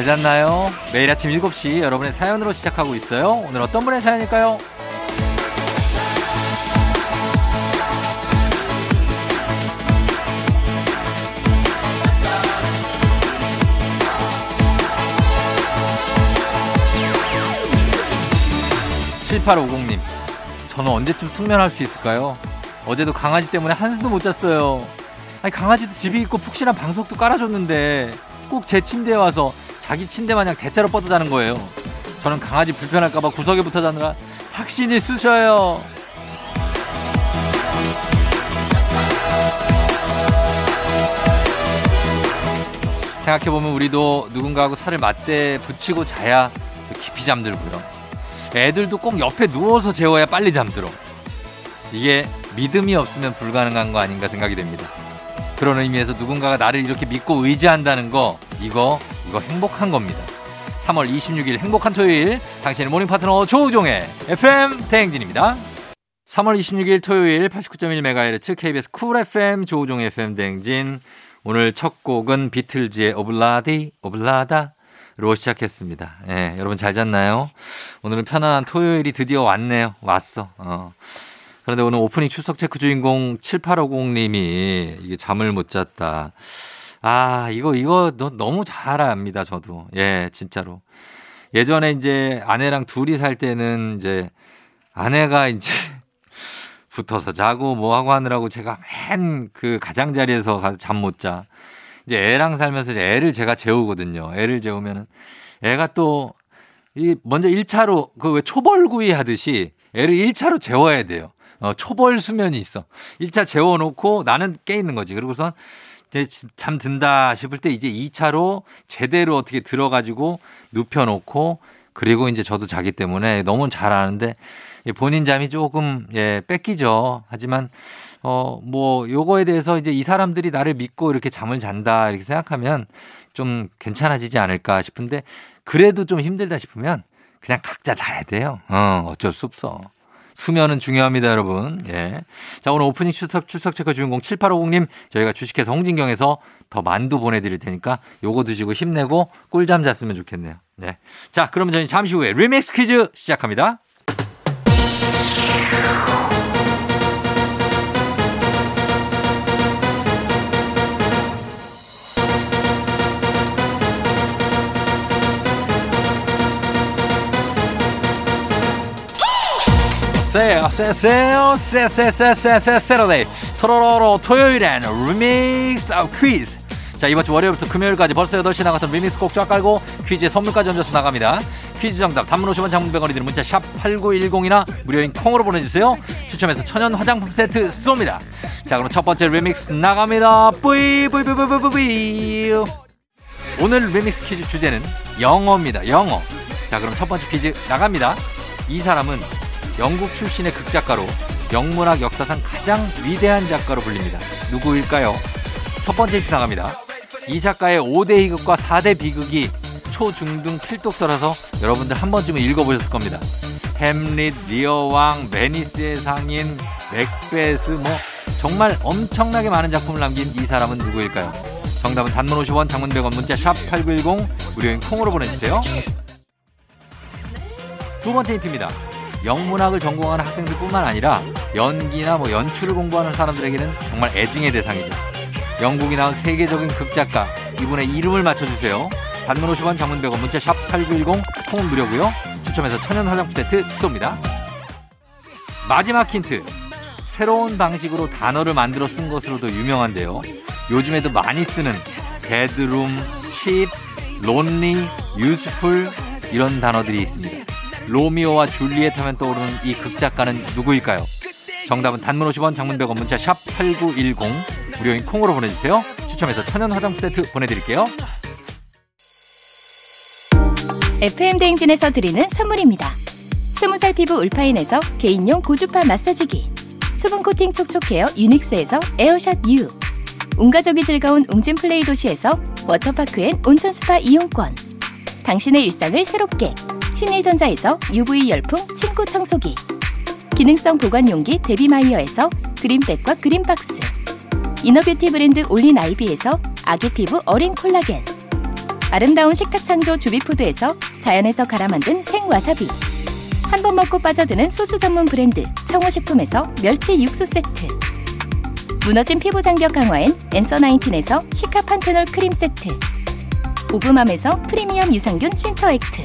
잘 잤나요? 매일 아침 7시 여러분의 사연으로 시작하고 있어요. 오늘 어떤 분의 사연일까요? 7850님, 저는 언제쯤 숙면할 수 있을까요? 어제도 강아지 때문에 한숨도 못 잤어요. 아니, 강아지도 집에 있고 푹신한 방석도 깔아줬는데 꼭 제 침대에 와서 자기 침대 마냥 대자로 뻗어 자는 거예요. 저는 강아지 불편할까봐 구석에 붙어 자느라 삭신이 쑤셔요. 생각해보면 우리도 누군가하고 살을 맞대 붙이고 자야 깊이 잠들고요. 애들도 꼭 옆에 누워서 재워야 빨리 잠들어. 이게 믿음이 없으면 불가능한 거 아닌가 생각이 됩니다. 그런 의미에서 누군가가 나를 이렇게 믿고 의지한다는 거, 이거, 이거 행복한 겁니다. 3월 26일 행복한 토요일, 당신의 morning 파트너 조우종의 FM 대행진입니다. 3월 26일 토요일 89.1MHz KBS 쿨 FM 조우종의 FM 대행진. 오늘 첫 곡은 비틀즈의 오블라디, 오블라다. 로 시작했습니다. 예, 여러분 잘 잤나요? 오늘은 편안한 토요일이 드디어 왔네요. 왔어. 어. 그런데 오늘 오프닝 출석 체크 주인공 7850님이 이게 잠을 못 잤다. 아, 이거, 이거 너, 너무 잘 압니다, 저도. 예, 진짜로. 예전에 이제 아내랑 둘이 살 때는 이제 아내가 이제 붙어서 자고 뭐 하고 하느라고 제가 맨 그 가장자리에서 가서 잠 못 자. 이제 애랑 살면서 이제 애를 제가 재우거든요. 애를 재우면은 애가 또 이 먼저 1차로 그 왜 초벌구이 하듯이 애를 1차로 재워야 돼요. 어, 초벌 수면이 있어. 1차 재워놓고 나는 깨 있는 거지. 그리고선 이제 잠 든다 싶을 때 이제 2차로 제대로 어떻게 들어가지고 눕혀놓고 그리고 이제 저도 자기 때문에 너무 잘 아는데 본인 잠이 조금 예, 뺏기죠. 하지만 어, 뭐, 요거에 대해서 이제 이 사람들이 나를 믿고 이렇게 잠을 잔다 이렇게 생각하면 좀 괜찮아지지 않을까 싶은데 그래도 좀 힘들다 싶으면 그냥 각자 자야 돼요. 어, 어쩔 수 없어. 수면은 중요합니다, 여러분. 예. 자, 오늘 오프닝 출석, 출석 체크 주인공 7850님, 저희가 주식회사 홍진경에서 더 만두 보내드릴 테니까 요거 드시고 힘내고 꿀잠 잤으면 좋겠네요. 네. 자, 그러면 저희 잠시 후에 리믹스 퀴즈 시작합니다. 세요. 세세요. 세세세세세 Saturday. 토로로로 토요일엔 리믹스 퀴즈. 자 이번 주 월요일부터 금요일까지 벌써 8시 나갔던 리믹스 꼭 쫙 깔고 퀴즈에 선물까지 얹어서 나갑니다. 퀴즈 정답 단문 50원 장문 100원이 드는 문자 샵 8910이나 무료인 콩으로 보내주세요. 추첨해서 천연 화장품 세트 쏩니다. 자 그럼 첫 번째 리믹스 나갑니다. 뿌이 뿌이 뿌이 뿌이 뿌이. 오늘 리믹스 퀴즈 주제는 영어입니다. 영어. 자 그럼 첫 번째 퀴즈 나갑니다. 이 사람은 영국 출신의 극작가로 영문학 역사상 가장 위대한 작가로 불립니다. 누구일까요? 첫 번째 힌트 나갑니다. 이 작가의 5대 희극과 4대 비극이 초중등 필독서라서 여러분들 한 번쯤은 읽어보셨을 겁니다. 햄릿, 리어왕, 베니스의 상인, 맥베스 뭐 정말 엄청나게 많은 작품을 남긴 이 사람은 누구일까요? 정답은 단문 50원, 장문 100원, 문자 샵 8910 무료인 콩으로 보내주세요. 두 번째 힌트입니다. 영문학을 전공하는 학생들뿐만 아니라 연기나 뭐 연출을 공부하는 사람들에게는 정말 애증의 대상이죠. 영국이 나온 세계적인 극작가 이분의 이름을 맞춰주세요. 단문 50원 장문 100원 문자 샵 8910 통은 무료고요. 추첨해서 천연 화장품 세트 쏩니다. 마지막 힌트. 새로운 방식으로 단어를 만들어 쓴 것으로도 유명한데요. 요즘에도 많이 쓰는 베드룸, 칩, 론리, 유스풀 이런 단어들이 있습니다. 로미오와 줄리엣 하면 떠오르는 이 극작가는 누구일까요? 정답은 단문 50원, 장문 100원, 문자 샵 8910 무료인 콩으로 보내주세요. 추첨해서 천연 화장품 세트 보내드릴게요. FM 대행진에서 드리는 선물입니다. 스무살 피부 울파인에서 개인용 고주파 마사지기 수분 코팅 촉촉헤어 유닉스에서 에어샷 U 온가족이 즐거운 웅진 플레이 도시에서 워터파크 and 온천 스파 이용권 당신의 일상을 새롭게 신일전자에서 UV 열풍 침구 청소기. 기능성 보관용기 데비마이어에서 그린백과 그린박스. inner beauty 브랜드 올린 아이비에서 아기 피부 어린 콜라겐. 아름다운 식탁 창조 주비푸드에서 자연에서 갈아 만든 생와사비. 한 번 먹고 빠져드는 소스 전문 브랜드 청호식품에서 멸치 육수 세트. 무너진 피부 장벽 강화엔 엔서 나인틴에서 시카 판테놀 크림 세트. 오브맘에서 프리미엄 유산균 신터액트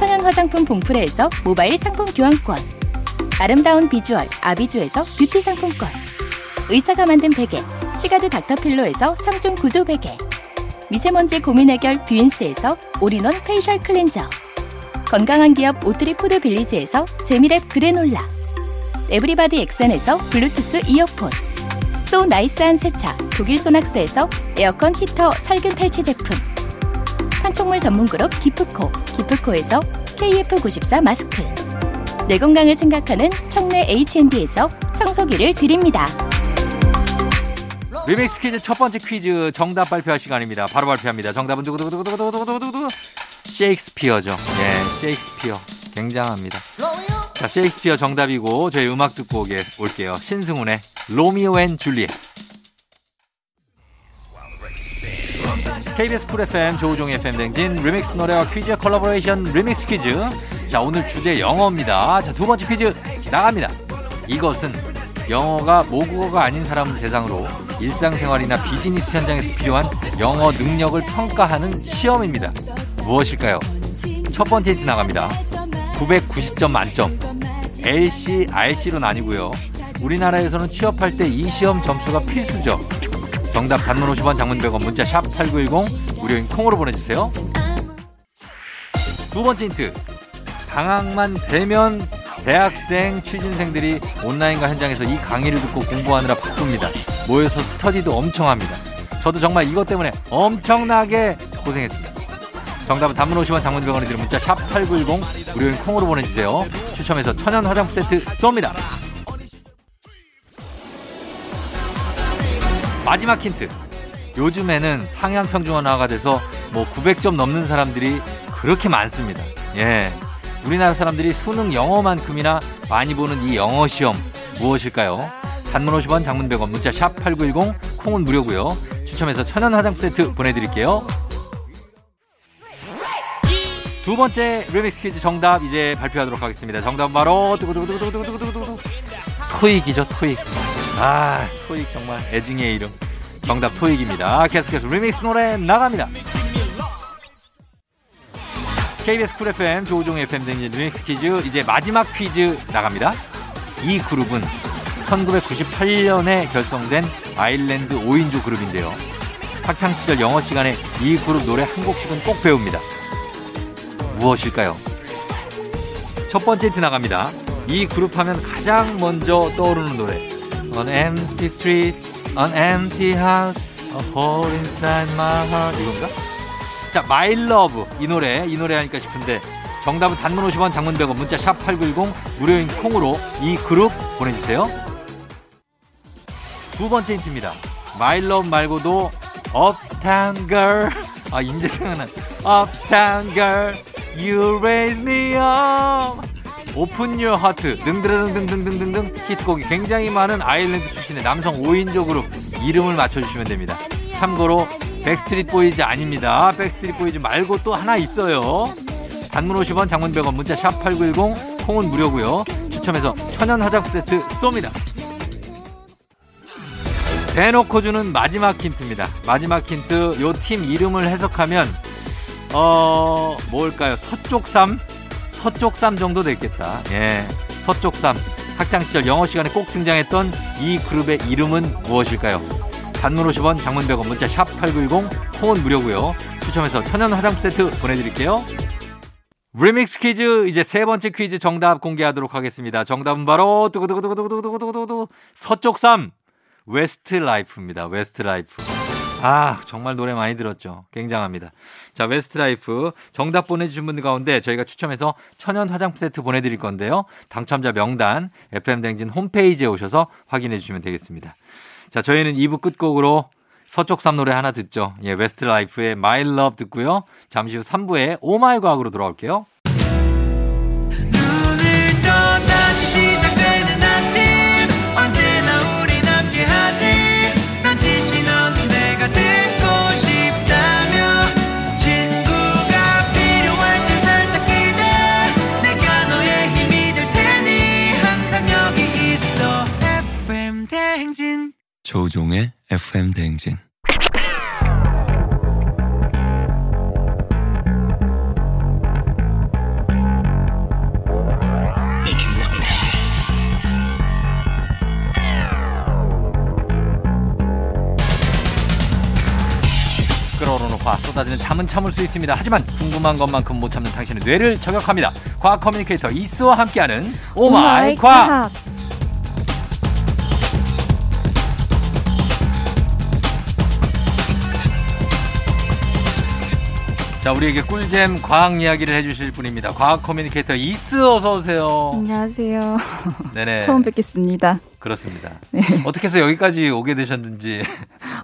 천연 화장품 봉프레에서 모바일 상품 교환권. 아름다운 비주얼 아비주에서 뷰티 상품권. 의사가 만든 베개 시가드 닥터필로에서 3중 구조 베개. 미세먼지 고민 해결 뷰인스에서 all-in-one facial cleanser. 건강한 기업 오트리 푸드 빌리지에서 재미랩 그래놀라. everybody 엑센에서 블루투스 이어폰. so nice한 세차 독일 소낙스에서 에어컨 히터 살균 탈취 제품 판촉물 전문 그룹 기프코 기프코에서 KF94 마스크 내 건강을 생각하는 청내 H&D에서 청소기를 드립니다. 리믹스 퀴즈 첫 번째 퀴즈 정답 발표할 시간입니다. 바로 발표합니다. 정답은 두구두구두구두구두구두구두구 셰익스피어죠. 네, 셰익스피어. 굉장합니다. 자, 셰익스피어 정답이고 저희 음악 듣고 오게 올게요. 신승훈의 Romeo and Juliet. KBS 쿨 FM 조우종 FM 대행진 리믹스 노래와 퀴즈 컬러버레이션 리믹스 퀴즈. 자, 오늘 주제 영어입니다. 자, 두 번째 퀴즈 나갑니다. 이것은 영어가 모국어가 아닌 사람을 대상으로 일상생활이나 비즈니스 현장에서 필요한 영어 능력을 평가하는 시험입니다. 무엇일까요? 첫 번째 힌트 나갑니다. 990점 만점. LC, RC로 나뉘고요. 우리나라에서는 취업할 때 이 시험 점수가 필수죠. 정답 단문 50원 장문 100원 문자 샵 8910 무료인 콩으로 보내주세요. 두 번째 힌트. 방학만 되면 대학생 취준생들이 온라인과 현장에서 이 강의를 듣고 공부하느라 바쁩니다. 모여서 스터디도 엄청 합니다. 저도 정말 이것 때문에 엄청나게 고생했습니다. 정답은 단문 50원 장문 100원이 드는 문자 샵 8910 무료인 콩으로 보내주세요. 추첨해서 천연 화장품 세트 쏩니다. 마지막 힌트. 요즘에는 상향 평준화가 돼서 뭐 900점 넘는 사람들이 그렇게 많습니다. 예. 우리나라 사람들이 수능 영어만큼이나 많이 보는 이 영어 시험 무엇일까요? 단문 50원 장문 100원 문자 샵 8910 콩은 무료고요. 추첨해서 천연 화장품 세트 보내드릴게요. 두 번째 리믹스 퀴즈 정답 이제 발표하도록 하겠습니다. 정답은 바로 두구두구두구두구두구두구 토익이죠 토익. 아 토익 정말 애증의 이름. 정답 토익입니다. 계속해서 리믹스 노래 나갑니다. KBS 쿨 FM 조우종 FM 대행진 리믹스 퀴즈 이제 마지막 퀴즈 나갑니다. 이 그룹은 1998년에 결성된 아일랜드 5인조 그룹인데요. 학창 시절 영어 시간에 이 그룹 노래 한 곡씩은 꼭 배웁니다. 무엇일까요? 첫 번째 힌트 나갑니다. 이 그룹 하면 가장 먼저 떠오르는 노래. An empty street, an empty house, a hole inside my heart. 이건가? 자, My Love. 이 노래, 이 노래 하니까 싶은데 정답은 단문 50원, 장문 100원, 문자 샵 8910, 무료인 콩으로 이 그룹 보내주세요. 두 번째 힌트입니다. My Love 말고도 Uptown Girl. 아, 인제 생각나. Uptown Girl, You Raise Me Up. Open Your Heart 등등등등등등등 히트곡이 굉장히 많은 아일랜드 출신의 남성 5인조 그룹 이름을 맞춰주시면 됩니다. 참고로 백스트리트 보이즈 아닙니다. 백스트리트 보이즈 말고 또 하나 있어요. 단문 50원 장문 100원 문자 샵 8910 콩은 무료고요. 추첨해서 천연 화장품 세트 쏩니다. 대놓고 주는 마지막 힌트입니다. 마지막 힌트 요 팀 이름을 해석하면 어 뭘까요? 서쪽삼 서쪽삼 정도 됐겠다. 예. 서쪽삼. 학창시절 영어 시간에 꼭 등장했던 이 그룹의 이름은 무엇일까요? 단문 50원, 장문 100원, 문자 샵 8910, 콩은 무료고요. 추첨해서 천연 화장품 세트 보내드릴게요. 리믹스 퀴즈 이제 세 번째 퀴즈 정답 공개하도록 하겠습니다. 정답은 바로 두구두구두구두구두구두구두구 서쪽 삶 웨스트 라이프입니다. 웨스트 라이프. 아, 정말 노래 많이 들었죠. 굉장합니다. 자, 웨스트라이프 정답 보내주신 분들 가운데 저희가 추첨해서 천연 화장품 세트 보내드릴 건데요. 당첨자 명단 FM대행진 홈페이지에 오셔서 확인해 주시면 되겠습니다. 자, 저희는 2부 끝곡으로 서쪽 삶 노래 하나 듣죠. 예, 웨스트라이프의 My Love 듣고요. 잠시 후 3부에 Oh My 과학으로 돌아올게요. 조우종의 FM 대행진 쏟아지는 잠은 참을 수 있습니다. 하지만 궁금한 것만큼 못 참는 당신의 뇌를 저격합니다. 과학 커뮤니케이터 이스와 함께하는 Oh My 과학. 자, 우리에게 꿀잼 과학 이야기를 해주실 분입니다. 과학 커뮤니케이터 이스 어서 오세요. 안녕하세요. 네네. 처음 뵙겠습니다. 그렇습니다. 네. 어떻게 해서 여기까지 오게 되셨는지.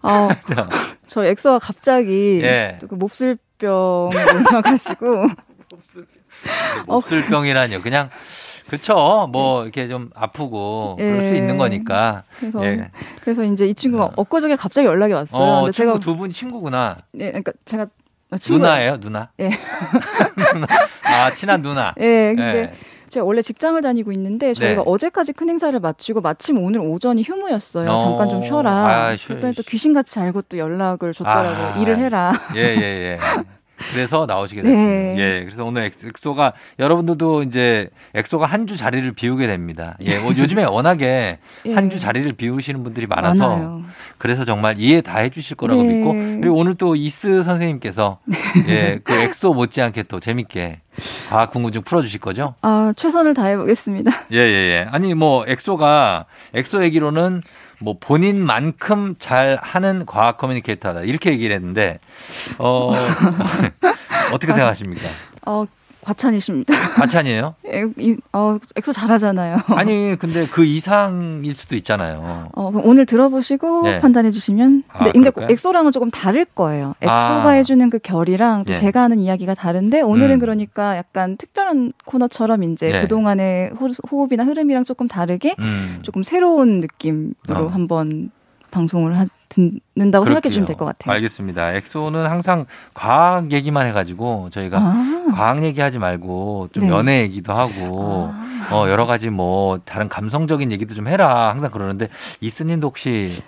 어, 자, 저 엑소가 갑자기 예. 그 몹쓸병 걸려가지고 몹쓸병이라뇨. 그냥 그쵸. 뭐 이렇게 좀 아프고 그럴 수 예. 있는 거니까. 그래서 예. 그래서 이제 이 친구가 엊그저께 갑자기 연락이 왔어요. 어, 근데 친구 제가 두 분 친구구나. 예, 그러니까 제가 친구예요. 누나예요, 누나? 예. 누나. 아, 친한 누나. 예, 근데 예. 제가 원래 직장을 다니고 있는데 저희가 네. 어제까지 큰 행사를 마치고 마침 오늘 오전이 휴무였어요. 어. 잠깐 좀 쉬어라. 아, 쉬- 그랬더니 또 귀신같이 알고 또 연락을 줬더라고요. 아. 일을 해라. 예, 예, 예. 그래서 나오시게 네. 됐습니다. 예, 그래서 오늘 엑- 엑소가 여러분들도 이제 엑소가 한 주 자리를 비우게 됩니다. 예, 뭐 요즘에 워낙에 예. 한주 자리를 비우시는 분들이 많아서 많아요. 그래서 정말 이해 다 해주실 거라고 네. 믿고 그리고 오늘 또 이스 선생님께서 예, 그 엑소 못지않게 또 재밌게 과학 궁금증 풀어주실 거죠? 아, 최선을 다해보겠습니다. 예, 예, 예. 아니, 뭐, 엑소가, 엑소 얘기로는 뭐 본인만큼 잘 하는 과학 커뮤니케이터다. 이렇게 얘기를 했는데, 어, 어떻게 생각하십니까? 어, 과찬이십니다. 과찬이에요? 에, 이, 어, 엑소 잘하잖아요. 아니, 근데 그 이상일 수도 있잖아요. 어, 그럼 오늘 들어보시고 네. 판단해 주시면. 아, 근데, 근데 그럴까요? 엑소랑은 조금 다를 거예요. 엑소가 아. 해주는 그 결이랑 또 예. 제가 하는 이야기가 다른데 오늘은 음. 그러니까 약간 특별한 코너처럼 이제 예. 그동안의 호, 호흡이나 흐름이랑 조금 다르게 음. 조금 새로운 느낌으로 어. 한번 방송을 하, 듣는다고 생각해 주시면 될 것 같아요. 알겠습니다. 엑소는 항상 과학 얘기만 해가지고 저희가 아. 과학 얘기하지 말고 좀 네. 연애 얘기도 하고 아. 어 여러 가지 뭐 다른 감성적인 얘기도 좀 해라 항상 그러는데 이스님도 혹시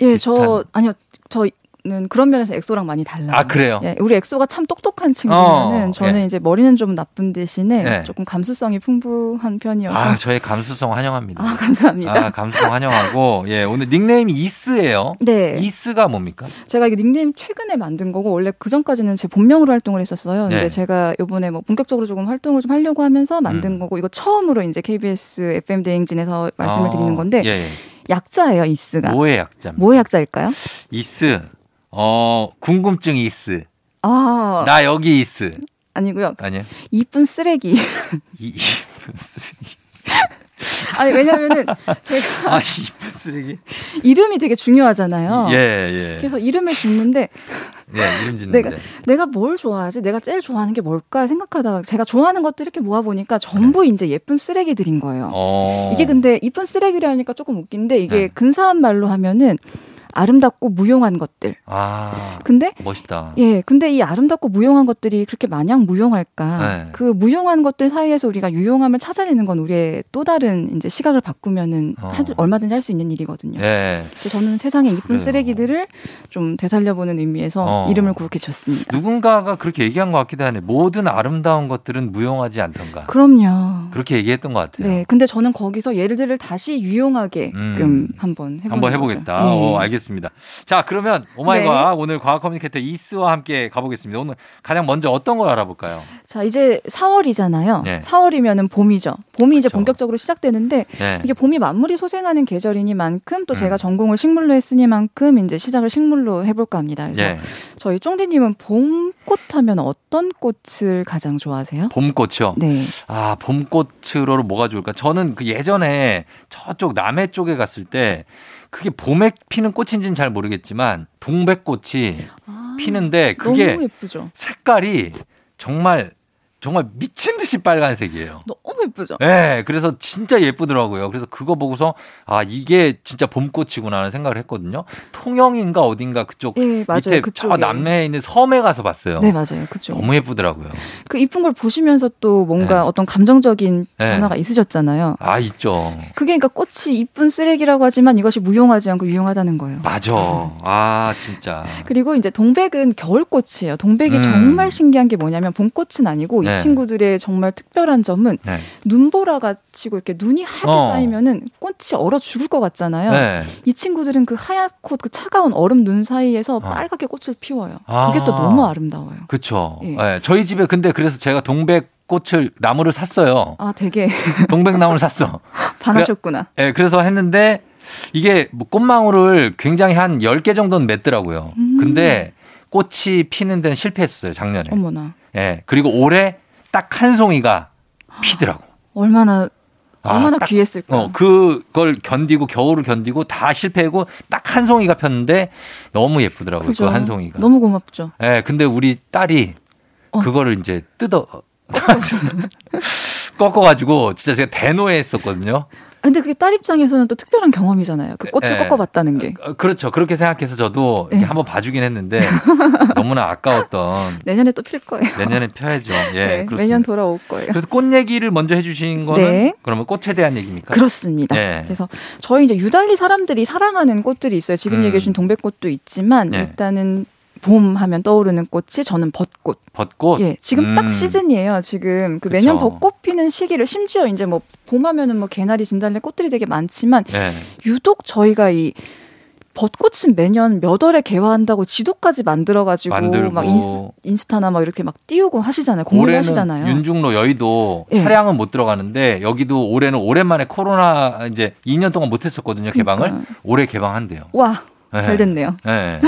예, 저 아니요. 저 는 그런 면에서 엑소랑 많이 달라요. 아 그래요? 예, 우리 엑소가 참 똑똑한 친구면은 어, 저는 예. 이제 머리는 좀 나쁜 대신에 예. 조금 감수성이 풍부한 편이어서 아 저의 감수성 환영합니다. 아, 감사합니다. 아, 감수성 환영하고 예 오늘 닉네임이 이스예요. 네. 이스가 뭡니까? 제가 이거 닉네임 최근에 만든 거고 원래 그 전까지는 제 본명으로 활동을 했었어요. 근데 네. 제가 요번에 뭐 본격적으로 조금 활동을 좀 하려고 하면서 만든 음. 거고 이거 처음으로 이제 KBS FM 대행진에서 말씀을 어, 드리는 건데 예, 예. 약자예요, 이스가. 뭐의 약자? 뭐의 약자일까요? 이스. 어 궁금증 이스. 아, 나 여기 이스. 아니고요. 아니요. 이쁜 쓰레기. 이 이쁜 쓰레기. 아니 왜냐면은 제가 아 이쁜 쓰레기. 이름이 되게 중요하잖아요. 예 예. 그래서 이름을 짓는데 예 이름 짓는데. 내가 내가 뭘 좋아하지? 내가 제일 좋아하는 게 뭘까 생각하다가 제가 좋아하는 것들 이렇게 모아 보니까 전부 이제 예쁜 쓰레기들인 거예요. 네. 어. 이게 근데 이쁜 쓰레기라니까 조금 웃긴데 이게 네. 근사한 말로 하면은 아름답고 무용한 것들. 아 근데 멋있다. 예, 근데 이 아름답고 무용한 것들이 그렇게 마냥 무용할까? 네. 그 무용한 것들 사이에서 우리가 유용함을 찾아내는 건 우리의 또 다른 이제 시각을 바꾸면은 어. 할- 얼마든지 할 수 있는 일이거든요. 예. 그래서 저는 세상의 이쁜 그래요. 쓰레기들을 좀 되살려보는 의미에서 어. 이름을 그렇게 지었습니다. 누군가가 그렇게 얘기한 것 같기도 하네. 모든 아름다운 것들은 무용하지 않던가. 그럼요. 그렇게 얘기했던 것 같아요. 네, 근데 저는 거기서 얘네들을 다시 유용하게끔 음. 한번 해보는 한번. 해보겠다. 네. 어, 알겠습니다. 알겠습니다. 자, 그러면 오마이과학 오늘 과학 커뮤니케이터 이스와 함께 가보겠습니다. 오늘 가장 먼저 어떤 걸 알아볼까요? 자, 이제 4월이잖아요. 네. 4월이면은 봄이죠. 봄이 이제 그렇죠. 본격적으로 시작되는데 네. 이게 봄이 만물이 소생하는 계절이니만큼 또 음. 제가 전공을 식물로 했으니만큼 이제 시작을 식물로 해볼까 합니다. 그래서 예. 저희 쫑디님은 봄꽃 하면 어떤 꽃을 가장 좋아하세요? 봄꽃이요. 네. 아, 봄꽃으로 뭐가 좋을까? 저는 그 예전에 저쪽 남해 쪽에 갔을 때 그게 봄에 피는 꽃인지는 잘 모르겠지만 동백꽃이 아, 피는데 그게. 색깔이 정말 정말 미친 듯이 빨간색이에요. 너무 예쁘죠. 네, 그래서 진짜 예쁘더라고요. 그래서 그거 보고서 아 이게 진짜 봄꽃이구나 하는 생각을 했거든요. 통영인가 어딘가 그쪽 예, 맞아요. 밑에 그쪽에. 저 남해에 있는 섬에 가서 봤어요. 네, 맞아요. 그죠. 너무 예쁘더라고요. 그 이쁜 걸 보시면서 또 뭔가 네. 어떤 감정적인 네. 변화가 있으셨잖아요. 아 있죠. 그게 그러니까 꽃이 이쁜 쓰레기라고 하지만 이것이 무용하지 않고 유용하다는 거예요. 맞아. 아 진짜. 그리고 이제 동백은 겨울꽃이에요. 동백이 음. 정말 신기한 게 뭐냐면 봄꽃은 아니고 네. 이 친구들의 정말 특별한 점은 네. 눈보라 같이고 이렇게 눈이 하얗게 어. 쌓이면은 꽃이 얼어 죽을 것 같잖아요. 네. 이 친구들은 그 하얗고 그 차가운 얼음 눈 사이에서 빨갛게 꽃을 피워요. 그게 또 아. 너무 아름다워요. 그쵸. 예. 네, 저희 집에 근데 그래서 제가 동백 꽃을 나무를 샀어요. 아, 되게 동백나무를 샀어. 반하셨구나. 예, 그래서 했는데 이게 뭐 꽃망울을 굉장히 한 10개 정도는 맺더라고요. 음. 근데 꽃이 피는 데는 실패했어요, 작년에. 어머나. 예. 그리고 올해 딱 한 송이가 피더라고. 얼마나 아, 얼마나 딱, 귀했을까. 어, 그걸 견디고 겨울을 견디고 다 실패하고 딱 한 송이가 폈는데 너무 예쁘더라고요. 그 한 송이가. 너무 고맙죠. 예, 근데 우리 딸이 어. 그거를 이제 뜯어 꺾어가지고 진짜 제가 대노했었거든요. 근데 그게 딸 입장에서는 또 특별한 경험이잖아요. 그 꽃을 예. 꺾어봤다는 게. 어, 그렇죠. 그렇게 생각해서 저도 네. 한번 봐주긴 했는데 너무나 아까웠던 내년에 또 필 거예요. 내년에 펴야죠. 예, 네, 그렇습니다. 매년 돌아올 거예요. 그래서 꽃 얘기를 먼저 해주신 거는 네. 그러면 꽃에 대한 얘기입니까? 그렇습니다. 예. 그래서 저희 이제 유달리 사람들이 사랑하는 꽃들이 있어요. 지금 음. 얘기해 주신 동백꽃도 있지만 예. 일단은 봄 하면 떠오르는 꽃이 저는 벚꽃. 벚꽃. 예, 지금 음. 딱 시즌이에요. 지금 그 매년 그쵸. 벚꽃 피는 시기를 심지어 이제 뭐 봄 하면은 뭐 개나리, 진달래 꽃들이 되게 많지만 예. 유독 저희가 이 벚꽃은 매년 몇 월에 개화한다고 지도까지 만들어가지고 만들고 막 인스, 인스타나 막 이렇게 막 띄우고 하시잖아요. 공유를 올해는 하시잖아요. 윤중로 여의도 예. 차량은 못 들어가는데 여기도 올해는 오랜만에 코로나 이제 2년 동안 못 했었거든요 개방을 그러니까. 올해 개방한대요. 와, 예. 잘 됐네요. 예.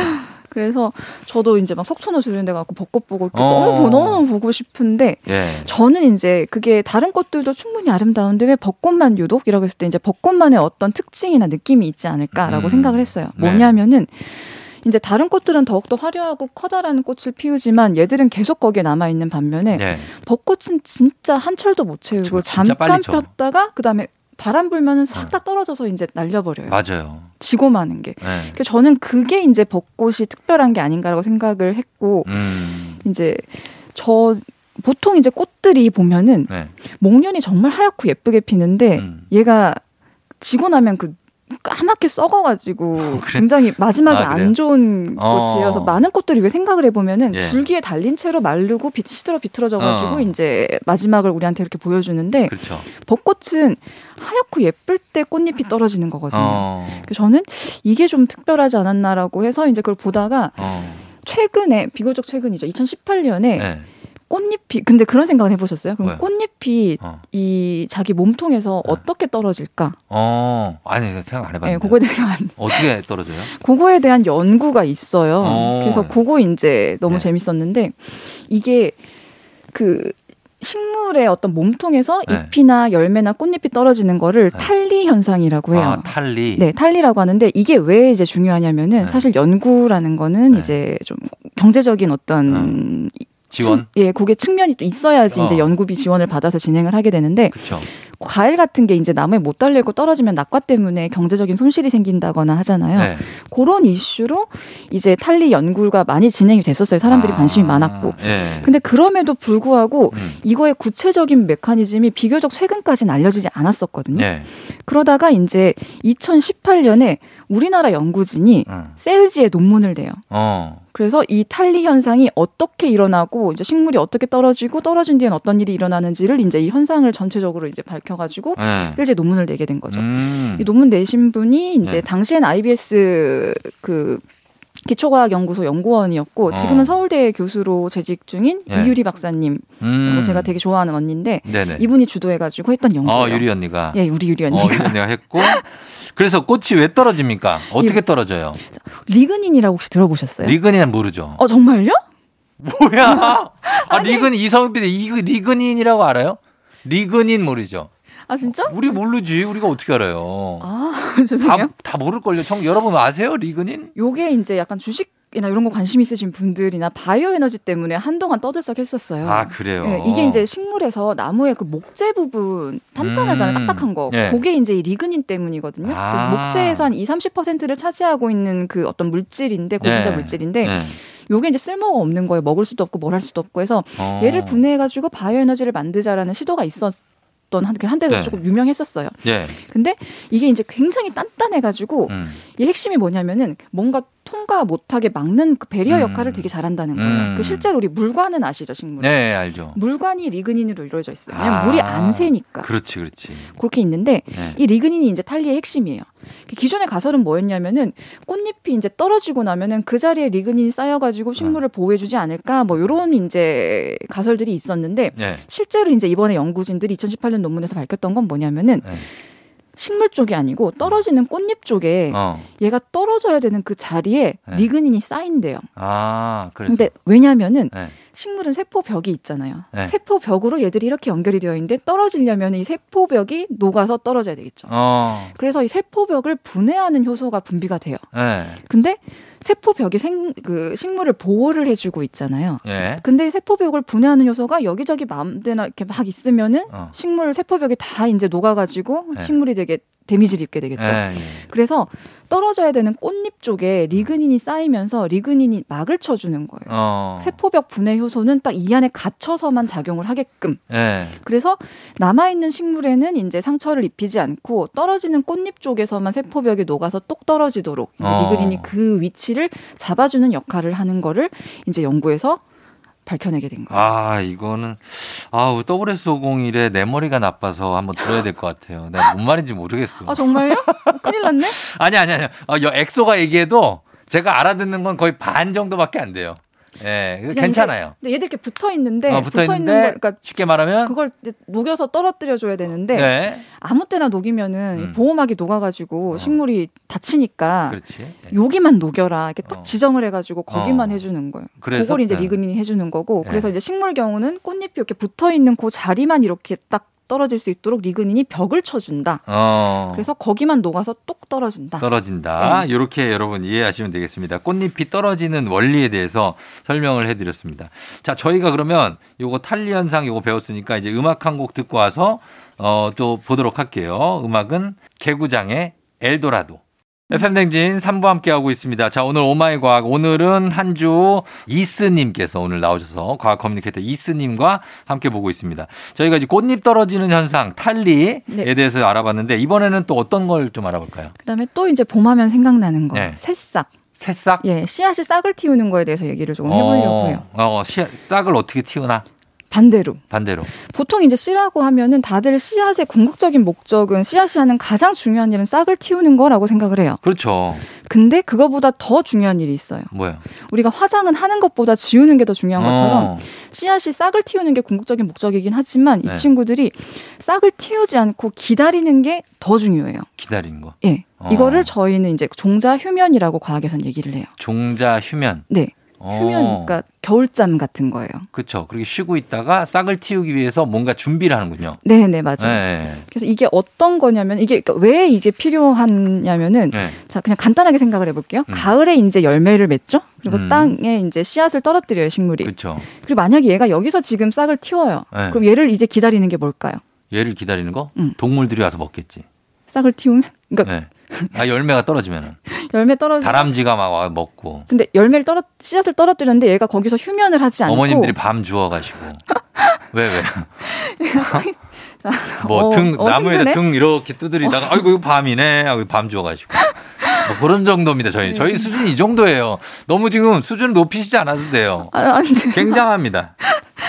그래서 저도 이제 막 속초노수 이런 데 가고 벚꽃 보고 이렇게 어. 너무 보- 너무 보고 싶은데 예. 저는 이제 그게 다른 꽃들도 충분히 아름다운데 왜 벚꽃만 유독이라고 했을 때 이제 벚꽃만의 어떤 특징이나 느낌이 있지 않을까라고 음. 생각을 했어요. 네. 뭐냐면은 이제 다른 꽃들은 더욱더 화려하고 커다란 꽃을 피우지만 얘들은 계속 거기에 남아 있는 반면에 예. 벚꽃은 진짜 한 철도 못 채우고 잠깐. 폈다가 그다음에 바람 불면은 싹 다 떨어져서 이제 날려버려요. 맞아요. 지고 마는 게. 예. 그래서 저는 그게 이제 벚꽃이 특별한 게 아닌가라고 생각을 했고 음. 이제 저 보통 이제 꽃들이 보면은 네. 목련이 정말 하얗고 예쁘게 피는데 음. 얘가 지고 나면 그 까맣게 썩어가지고 그래? 굉장히 마지막에 아? 안 좋은 어. 꽃이어서 많은 꽃들이 왜 생각을 해보면은 예. 줄기에 달린 채로 마르고 빛 시들어 비틀어져가지고 어. 이제 마지막을 우리한테 이렇게 보여주는데 그렇죠. 벚꽃은 하얗고 예쁠 때 꽃잎이 떨어지는 거거든요. 어. 그래서 저는 이게 좀 특별하지 않았나라고 해서 이제 그걸 보다가 어. 최근에 비교적 최근이죠. 2018년에 네. 꽃잎이 근데 그런 생각을 해보셨어요? 그럼 뭐요? 꽃잎이 어. 이 자기 몸통에서 어떻게 떨어질까? 어. 아니 생각 안 해봤는데. 네, 그거에 대한 어떻게 떨어져요? 그거에 대한 연구가 있어요. 어. 그래서 그거 이제 너무 네. 재밌었는데 이게 그 식물의 어떤 몸통에서 네. 잎이나 열매나 꽃잎이 떨어지는 거를 네. 탈리 현상이라고 해요. 아, 탈리. 네, 탈리라고 하는데 이게 왜 이제 중요하냐면은 네. 사실 연구라는 거는 네. 이제 좀 경제적인 어떤 지원. 층- 예, 그게 측면이 또 있어야지 어. 이제 연구비 지원을 받아서 진행을 하게 되는데 그렇죠. 과일 같은 게 이제 나무에 못 달리고 떨어지면 낙과 때문에 경제적인 손실이 생긴다거나 하잖아요. 네. 그런 이슈로 이제 탈리 연구가 많이 진행이 됐었어요. 사람들이 아, 관심이 많았고. 예. 근데 그럼에도 불구하고 음. 이거의 구체적인 메커니즘이 비교적 최근까지는 알려지지 않았었거든요. 네. 그러다가 이제 2018년에 우리나라 연구진이 응. 셀지에 논문을 내요. 어. 그래서 이 탈리 현상이 어떻게 일어나고 이제 식물이 어떻게 떨어지고 떨어진 뒤엔 어떤 일이 일어나는지를 이제 이 현상을 전체적으로 이제 밝혀가지고 네. 셀지에 논문을 내게 된 거죠. 음. 이 논문 내신 분이 이제 네. 당시엔 IBS 그 기초과학연구소 연구원이었고 지금은 어. 서울대 교수로 재직 중인 예. 이유리 박사님 음. 제가 되게 좋아하는 언니인데 네네. 이분이 주도해가지고 했던 연구예요. 어, 유리 언니가. 예, 우리 유리 어, 언니가 유리 언니가 했고. 그래서 꽃이 왜 떨어집니까? 어떻게 떨어져요? 리그닌이라고 혹시 들어보셨어요? 리그닌은 모르죠. 어 정말요? 뭐야? 아, 리근 이성빈 이그 리그닌이라고 알아요? 리그닌 모르죠. 아 진짜? 우리 모르지. 우리가 어떻게 알아요? 아 다, 죄송해요. 다 모를 걸요. 청 여러분 아세요? 리그닌? 요게 이제 약간 주식 이나 이런 거 관심 있으신 분들이나 바이오 에너지 때문에 한동안 떠들썩했었어요. 아, 그래요. 예, 이게 이제 식물에서 나무의 그 목재 부분 단단하잖아요. 음. 딱딱한 거. 예. 그게 이제 이 리그닌 때문이거든요. 아. 그 목재에서 한 2, 30%를 차지하고 있는 그 어떤 물질인데 고분자 네. 물질인데 네. 요게 이제 쓸모가 없는 거예요. 먹을 수도 없고 뭘 할 수도 없고 해서 어. 얘를 분해해 가지고 바이오 에너지를 만들자라는 시도가 있었 던 한, 그 한때가 네. 조금 유명했었어요. 예. 근데 이게 이제 굉장히 단단해가지고 음. 이 핵심이 뭐냐면은 뭔가 통과 못하게 막는 그 배리어 음. 역할을 되게 잘한다는 거예요. 음. 그 실제로 우리 물관은 아시죠, 식물? 네, 알죠. 물관이 리그닌으로 이루어져 있어요. 왜냐면 아. 물이 안 새니까. 그렇지, 그렇지. 그렇게 있는데 네. 이 리그닌이 이제 탈리의 핵심이에요. 그 기존의 가설은 뭐였냐면은 꽃잎이 이제 떨어지고 나면은 그 자리에 리그닌이 쌓여가지고 식물을 네. 보호해주지 않을까 뭐 이런 이제 가설들이 있었는데 네. 실제로 이제 이번에 연구진들이 2018년 논문에서 밝혔던 건 뭐냐면은 네. 식물 쪽이 아니고 떨어지는 꽃잎 쪽에 어. 얘가 떨어져야 되는 그 자리에 네. 리그닌이 쌓인대요. 아, 그래서. 근데 왜냐면은 네. 식물은 세포벽이 있잖아요. 네. 세포벽으로 얘들이 이렇게 연결이 되어 있는데 떨어지려면 이 세포벽이 녹아서 떨어져야 되겠죠. 어. 그래서 이 세포벽을 분해하는 효소가 분비가 돼요. 네. 근데 세포벽이 생, 그 식물을 보호를 해주고 있잖아요. 예. 근데 세포벽을 분해하는 효소가 여기저기 마음대나 이렇게 막 있으면은 어. 식물 세포벽이 다 이제 녹아가지고 네. 식물이 되게 데미지를 입게 되겠죠. 예, 예. 그래서 떨어져야 되는 꽃잎 쪽에 리그닌이 쌓이면서 리그닌이 막을 쳐주는 거예요. 어. 세포벽 분해 효소는 딱 이 안에 갇혀서만 작용을 하게끔. 예. 그래서 남아있는 식물에는 이제 상처를 입히지 않고 떨어지는 꽃잎 쪽에서만 세포벽이 녹아서 똑 떨어지도록 이제 어. 리그닌이 그 위치를 잡아주는 역할을 하는 거를 이제 연구해서 밝혀내게 된 거예요. 아, 이거는, 아우, WS501에 내 머리가 나빠서 한번 들어야 될 것 같아요. 내가 뭔 말인지 모르겠어. 아, 정말요? 어, 큰일 났네? 아니, 아니, 아니. 어, 여 엑소가 얘기해도 제가 알아듣는 건 거의 반 정도밖에 안 돼요. 예, 그냥 괜찮아요. 근데 얘들 이렇게 붙어 있는데 어, 붙어, 있는 걸 그러니까 쉽게 말하면 그걸 녹여서 떨어뜨려 줘야 되는데 네. 아무 때나 녹이면은 이 음. 보호막이 녹아가지고 어. 식물이 식물이 다치니까 그렇지. 예. 여기만 녹여라 이렇게 딱 어. 지정을 해가지고 거기만 어. 해주는 거예요. 그래서? 그걸 이제 네. 리그닌이 해주는 거고 네. 그래서 이제 식물 경우는 꽃잎이 이렇게 붙어 있는 그 자리만 이렇게 딱 떨어질 수 있도록 리그닌이 벽을 쳐준다. 어. 그래서 거기만 녹아서 똑 떨어진다. 떨어진다. 네. 이렇게 여러분 이해하시면 되겠습니다. 꽃잎이 떨어지는 원리에 대해서 설명을 해드렸습니다. 자, 저희가 그러면 요거 탈리 현상 요거 배웠으니까 이제 음악 한 곡 듣고 와서 어, 또 보도록 할게요. 음악은 개구장애의 엘도라도. FM대행진 3부 함께하고 있습니다. 자, 오늘 오마이 과학. 오늘은 한 주 이스님께서 오늘 나오셔서 과학 커뮤니케이터 이스님과 함께 보고 있습니다. 저희가 이제 꽃잎 떨어지는 현상, 탈리에 네. 대해서 알아봤는데 이번에는 또 어떤 걸 좀 알아볼까요? 그 다음에 또 이제 봄하면 생각나는 거 네. 새싹. 새싹? 예, 씨앗이 싹을 틔우는 거에 대해서 얘기를 조금 해보려고 해요. 어, 어, 씨, 싹을 어떻게 틔우나? 반대로. 반대로. 보통 이제 씨라고 하면은 다들 씨앗의 궁극적인 목적은 씨앗이 하는 가장 중요한 일은 싹을 틔우는 거라고 생각을 해요. 그렇죠. 근데 그거보다 더 중요한 일이 있어요. 뭐야? 우리가 화장은 하는 것보다 지우는 게 더 중요한 것처럼 어, 씨앗이 싹을 틔우는 게 궁극적인 목적이긴 하지만 네. 이 친구들이 싹을 틔우지 않고 기다리는 게 더 중요해요. 기다리는 거. 예. 어. 이거를 저희는 이제 종자 휴면이라고 과학에선 얘기를 해요. 종자 휴면. 네. 어, 휴면, 그러니까 겨울잠 같은 거예요. 그렇죠. 그렇게 쉬고 있다가 싹을 틔우기 위해서 뭔가 준비를 하는군요. 네, 네, 맞아요. 네. 그래서 이게 어떤 거냐면 이게 그러니까 왜 이게 필요하냐면은 네. 자 그냥 간단하게 생각을 해볼게요. 음. 가을에 이제 열매를 맺죠. 그리고 음. 땅에 이제 씨앗을 떨어뜨려요 식물이. 그렇죠. 그리고 만약에 얘가 여기서 지금 싹을 틔워요. 네. 그럼 얘를 이제 기다리는 게 뭘까요? 얘를 기다리는 거? 음. 동물들이 와서 먹겠지. 싹을 틔우면 그러니까 네. 아, 열매가 떨어지면은 열매 떨어지. 다람쥐가 막 와 먹고 근데 열매를 떨어 씨앗을 떨어뜨렸는데 얘가 거기서 휴면을 하지 않고 어머님들이 밤 주워 가시고. 왜 왜? 뭐 어, 등 어, 나무에다 힘드네? 등 이렇게 두드리다가 아이고 이거 밤이네 하고 밤 주워가지고 뭐 그런 정도입니다. 저희 네. 저희 수준이 이 정도예요. 너무 지금 수준을 높이시지 않아도 돼요. 아, 굉장합니다.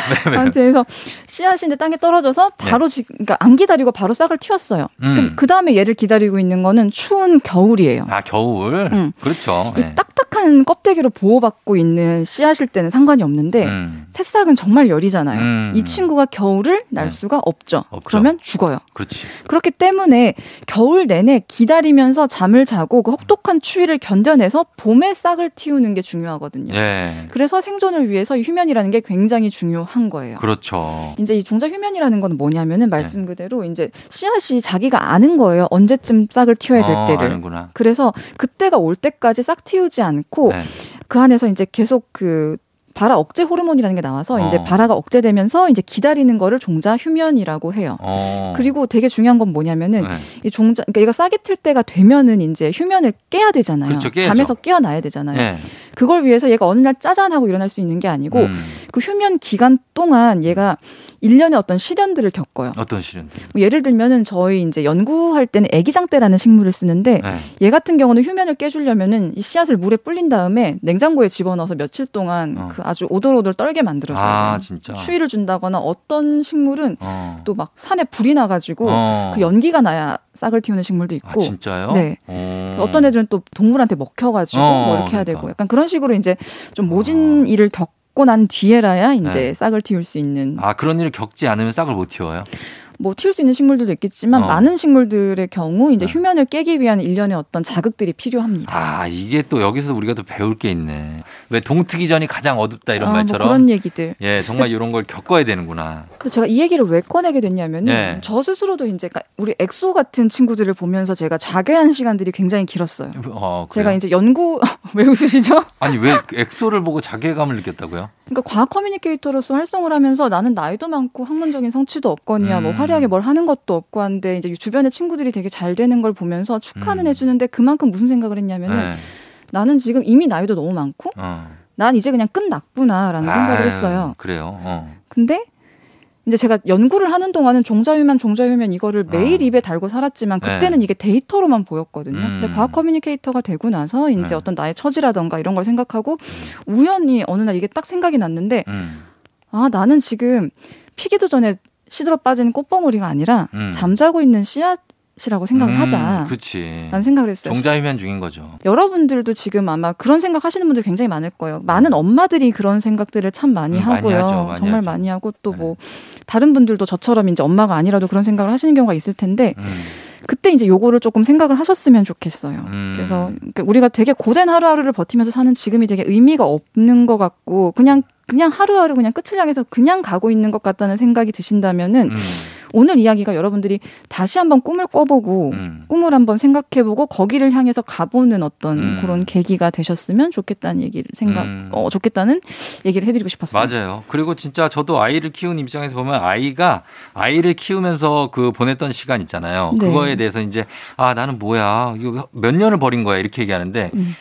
네, 네. 아무튼 그래서 씨앗인데 땅에 떨어져서 바로 지, 그러니까 안 기다리고 바로 싹을 틔웠어요. 음. 그 다음에 얘를 기다리고 있는 거는 추운 겨울이에요. 아 겨울 음. 그렇죠. 이 네. 딱딱한 껍데기로 보호받고 있는 씨앗일 때는 상관이 없는데 음, 새싹은 정말 열이잖아요. 음. 이 친구가 겨울을 날 네. 수가 없죠. 없죠. 그러면 죽어요. 그렇지. 그렇기 때문에 겨울 내내 기다리면서 잠을 자고 그 혹독한 추위를 견뎌내서 봄에 싹을 틔우는 게 중요하거든요. 예. 그래서 생존을 위해서 이 휴면이라는 게 굉장히 중요한 거예요. 그렇죠. 이제 이 종자 휴면이라는 건 뭐냐면은 네. 말씀 그대로 이제 씨앗이 자기가 아는 거예요. 언제쯤 싹을 틔워야 될 어, 때를. 아는구나. 그래서 그때가 올 때까지 싹 틔우지 않고 네. 그 안에서 이제 계속 그 발화 억제 호르몬이라는 게 나와서 어. 이제 발화가 억제되면서 이제 기다리는 거를 종자 휴면이라고 해요. 어. 그리고 되게 중요한 건 뭐냐면은 네. 이 종자 그러니까 얘가 싹이 틀 때가 되면은 이제 휴면을 깨야 되잖아요. 그렇죠. 잠에서 깨어나야 되잖아요. 네. 그걸 위해서 얘가 어느 날 짜잔하고 일어날 수 있는 게 아니고 음. 그 휴면 기간 동안 얘가 일련의 어떤 시련들을 겪어요. 어떤 시련들? 뭐 예를 들면은 저희 이제 연구할 때는 애기장대라는 식물을 쓰는데 네. 얘 같은 경우는 휴면을 깨주려면은 이 씨앗을 물에 불린 다음에 냉장고에 집어넣어서 며칠 동안 어. 그 아주 오돌오돌 떨게 만들어줘요. 아 진짜. 추위를 준다거나 어떤 식물은 어. 또막 산에 불이 나가지고 어. 그 연기가 나야 싹을 틔우는 식물도 아 있고 진짜요? 네. 어. 어떤 애들은 또 동물한테 먹혀가지고 어, 뭐 이렇게 해야 그러니까. 되고 약간 그런 식으로 이제 좀 모진 어. 일을 겪고 난 뒤에라야 이제 네. 싹을 틔울 수 있는 아 그런 일을 겪지 않으면 싹을 못 틔워요. 뭐 틔울 수 있는 식물들도 있겠지만 어. 많은 식물들의 경우 이제 네. 휴면을 깨기 위한 일련의 어떤 자극들이 필요합니다. 아 이게 또 여기서 우리가 또 배울 게 있네. 왜 동트기 전이 가장 어둡다 이런 아, 뭐 말처럼. 그런 얘기들. 예 정말 그치. 이런 걸 겪어야 되는구나. 제가 이 얘기를 왜 꺼내게 됐냐면은 네. 저 스스로도 이제 그러니까 우리 엑소 같은 친구들을 보면서 제가 자괴한 시간들이 굉장히 길었어요. 어? 제가 이제 연구 왜 웃으시죠? 아니 왜 엑소를 보고 자괴감을 느꼈다고요? 그러니까 과학 커뮤니케이터로서 활동을 하면서 나는 나이도 많고 학문적인 성취도 없거니와 뭐 음. 화려하게 뭘 하는 것도 없고 한데 이제 주변에 친구들이 되게 잘 되는 걸 보면서 축하는 음. 해주는데 그만큼 무슨 생각을 했냐면은 네. 나는 지금 이미 나이도 너무 많고 어. 난 이제 그냥 끝났구나라는 생각을 아유, 했어요. 그래요. 어. 근데 이제 제가 연구를 하는 동안은 종자휴면 종자휴면 이거를 매일 어. 입에 달고 살았지만 네. 그때는 이게 데이터로만 보였거든요. 음. 근데 과학 커뮤니케이터가 되고 나서 이제 네. 어떤 나의 처지라던가 이런 걸 생각하고 우연히 어느 날 이게 딱 생각이 났는데 음. 아 나는 지금 피기도 전에 시들어 빠진 꽃봉오리가 아니라 음. 잠자고 있는 씨앗이라고 생각을 음, 하자. 그렇지. 라는 생각을 했어요. 종자휴면 중인 거죠. 여러분들도 지금 아마 그런 생각 하시는 분들 굉장히 많을 거예요. 많은 엄마들이 그런 생각들을 참 많이 음, 많이 하고요. 하죠, 많이 정말 하죠. 많이 하고 또뭐 다른 분들도 저처럼 이제 엄마가 아니라도 그런 생각을 하시는 경우가 있을 텐데 음. 그때 이제 요거를 조금 생각을 하셨으면 좋겠어요. 음. 그래서 그러니까 우리가 되게 고된 하루하루를 버티면서 사는 지금이 되게 의미가 없는 것 같고 그냥 그냥 하루하루 그냥 끝을 향해서 그냥 가고 있는 것 같다는 생각이 드신다면은 음. 오늘 이야기가 여러분들이 다시 한번 꿈을 꿔보고 음. 꿈을 한번 생각해보고 거기를 향해서 가보는 어떤 음. 그런 계기가 되셨으면 좋겠다는 얘기를 생각, 음. 어 좋겠다는 얘기를 해드리고 싶었어요. 맞아요. 그리고 진짜 저도 아이를 키우는 입장에서 보면 아이가 아이를 키우면서 그 보냈던 시간 있잖아요. 네. 그거에 대해서 이제 아 나는 뭐야 이거 몇 년을 버린 거야 이렇게 얘기하는데 음.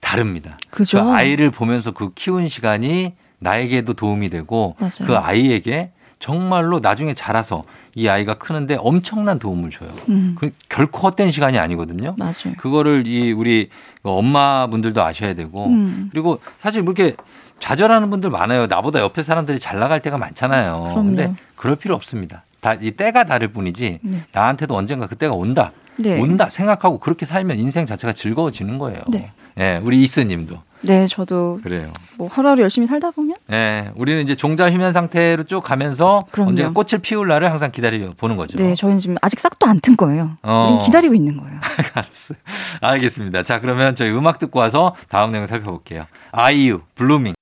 다릅니다. 그죠? 그 아이를 보면서 그 키운 시간이 나에게도 도움이 되고 맞아요. 그 아이에게 정말로 나중에 자라서 이 아이가 크는데 엄청난 도움을 줘요. 음, 그 결코 헛된 시간이 아니거든요. 맞아요. 그거를 이 우리 엄마분들도 아셔야 되고 음. 그리고 사실 뭐 이렇게 좌절하는 분들 많아요. 나보다 옆에 사람들이 잘 나갈 때가 많잖아요. 그럼요. 근데 그럴 필요 없습니다. 다 이 때가 다를 뿐이지 네. 나한테도 언젠가 그때가 온다. 네. 온다 생각하고 그렇게 살면 인생 자체가 즐거워지는 거예요. 네. 예, 우리 이스님도 네, 저도 그래요. 뭐 하루하루 열심히 살다 보면 예, 우리는 이제 종자 휴면 상태로 쭉 가면서. 언젠가 꽃을 피울 날을 항상 기다려 보는 거죠. 네, 저희는 지금 아직 싹도 안 튼 거예요. 어. 우린 기다리고 있는 거예요. 알겠습니다. 자, 그러면 저희 음악 듣고 와서 다음 내용 살펴볼게요. 아이유, 블루밍.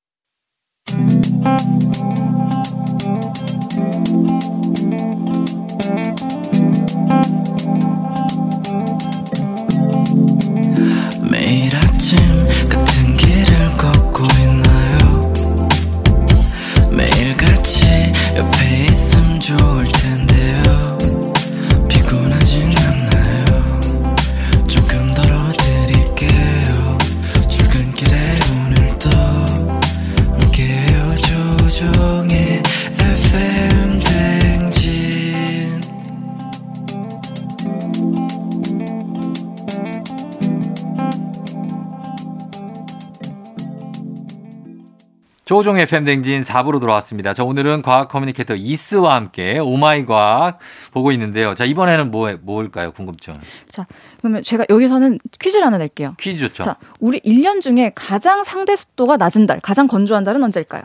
조우종의 FM대행진 4부로 돌아왔습니다. 자, 오늘은 과학 커뮤니케이터 이스와 함께 오마이 과학 보고 있는데요. 자, 이번에는 뭐, 뭘까요? 궁금증. 자, 그러면 제가 여기서는 퀴즈를 하나 낼게요. 퀴즈 좋죠. 자, 우리 1년 중에 가장 상대 습도가 낮은 달, 가장 건조한 달은 언제일까요?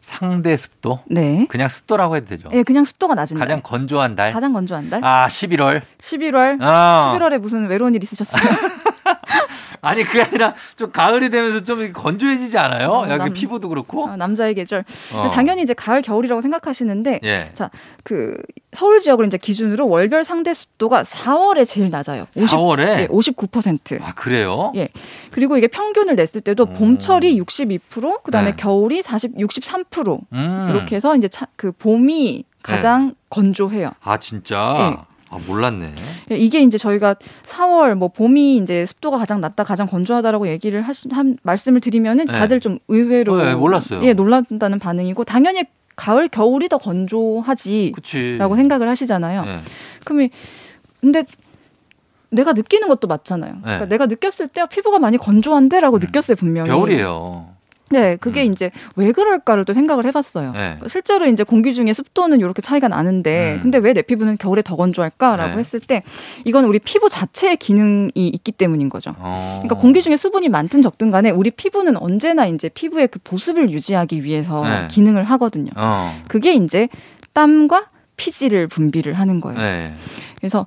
상대 습도? 네. 그냥 습도라고 해도 되죠. 예, 그냥 습도가 낮은 가장 달. 건조한 달? 가장 건조한 달. 아, 11월. 11월. 아. 11월에 무슨 외로운 일 있으셨어요? 아니, 그게 아니라 좀 가을이 되면서 좀 건조해지지 않아요? 어, 여기 남- 피부도 그렇고. 어, 남자의 계절. 어. 당연히 이제 가을, 겨울이라고 생각하시는데 예. 자, 그 서울 지역을 이제 기준으로 월별 상대 습도가 4월에 제일 낮아요. 4월에? 예, 59%. 아, 그래요? 예. 그리고 이게 평균을 냈을 때도 음. 봄철이 62%, 그다음에 네. 겨울이 40, 63% 음. 이렇게 해서 이제 차, 그 봄이 가장 건조해요. 아, 진짜? 아, 몰랐네. 예, 이게 이제 저희가 4월 뭐 봄이 이제 습도가 가장 낮다, 가장 건조하다라고 얘기를 하시, 한 말씀을 드리면은 네. 다들 좀 의외로 네, 몰랐어요. 예, 놀란다는 반응이고 당연히 가을, 겨울이 더 건조하지라고. 생각을 하시잖아요. 예. 그러면 근데 내가 느끼는 것도 맞잖아요. 그러니까 네. 내가 느꼈을 때 피부가 많이 건조한데라고 음. 느꼈어요 분명히. 겨울이에요. 네, 그게 음. 이제 왜 그럴까를 또 생각을 해봤어요. 네. 그러니까 실제로 이제 공기 중에 습도는 이렇게 차이가 나는데, 음. 근데 왜 내 피부는 겨울에 더 건조할까라고 네. 했을 때, 이건 우리 피부 자체의 기능이 있기 때문인 거죠. 어. 그러니까 공기 중에 수분이 많든 적든 간에 우리 피부는 언제나 이제 피부의 그 보습을 유지하기 위해서 네. 기능을 하거든요. 어. 그게 이제 땀과 피지를 분비를 하는 거예요. 네. 그래서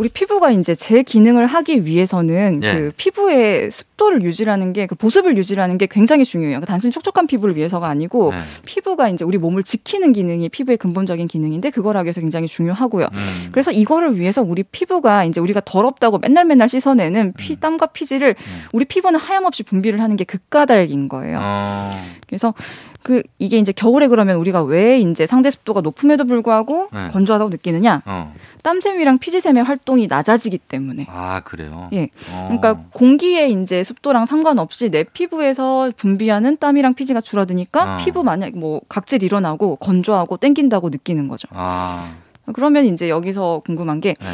우리 피부가 이제 제 기능을 하기 위해서는 예. 그 피부의 습도를 유지하는 게 그 보습을 유지하는 게 굉장히 중요해요. 그러니까 단순히 촉촉한 피부를 위해서가 아니고 네. 피부가 이제 우리 몸을 지키는 기능이 피부의 근본적인 기능인데 그걸 하기 위해서 굉장히 중요하고요. 음. 그래서 이거를 위해서 우리 피부가 이제 우리가 더럽다고 맨날 맨날 씻어내는 피, 음. 땀과 피지를 음. 우리 피부는 하염없이 분비를 하는 게 극가닥인 거예요. 어. 그래서 그 이게 이제 겨울에 그러면 우리가 왜 이제 상대 습도가 높음에도 불구하고 네. 건조하다고 느끼느냐? 어. 땀샘이랑 피지샘의 활동 이 낮아지기 때문에. 아, 그래요? 예. 어. 그러니까 공기의 이제 습도랑 상관없이 내 피부에서 분비하는 땀이랑 피지가 줄어드니까 어. 피부 만약 뭐 각질 일어나고 건조하고 땡긴다고 느끼는 거죠. 아. 그러면 이제 여기서 궁금한 게 네.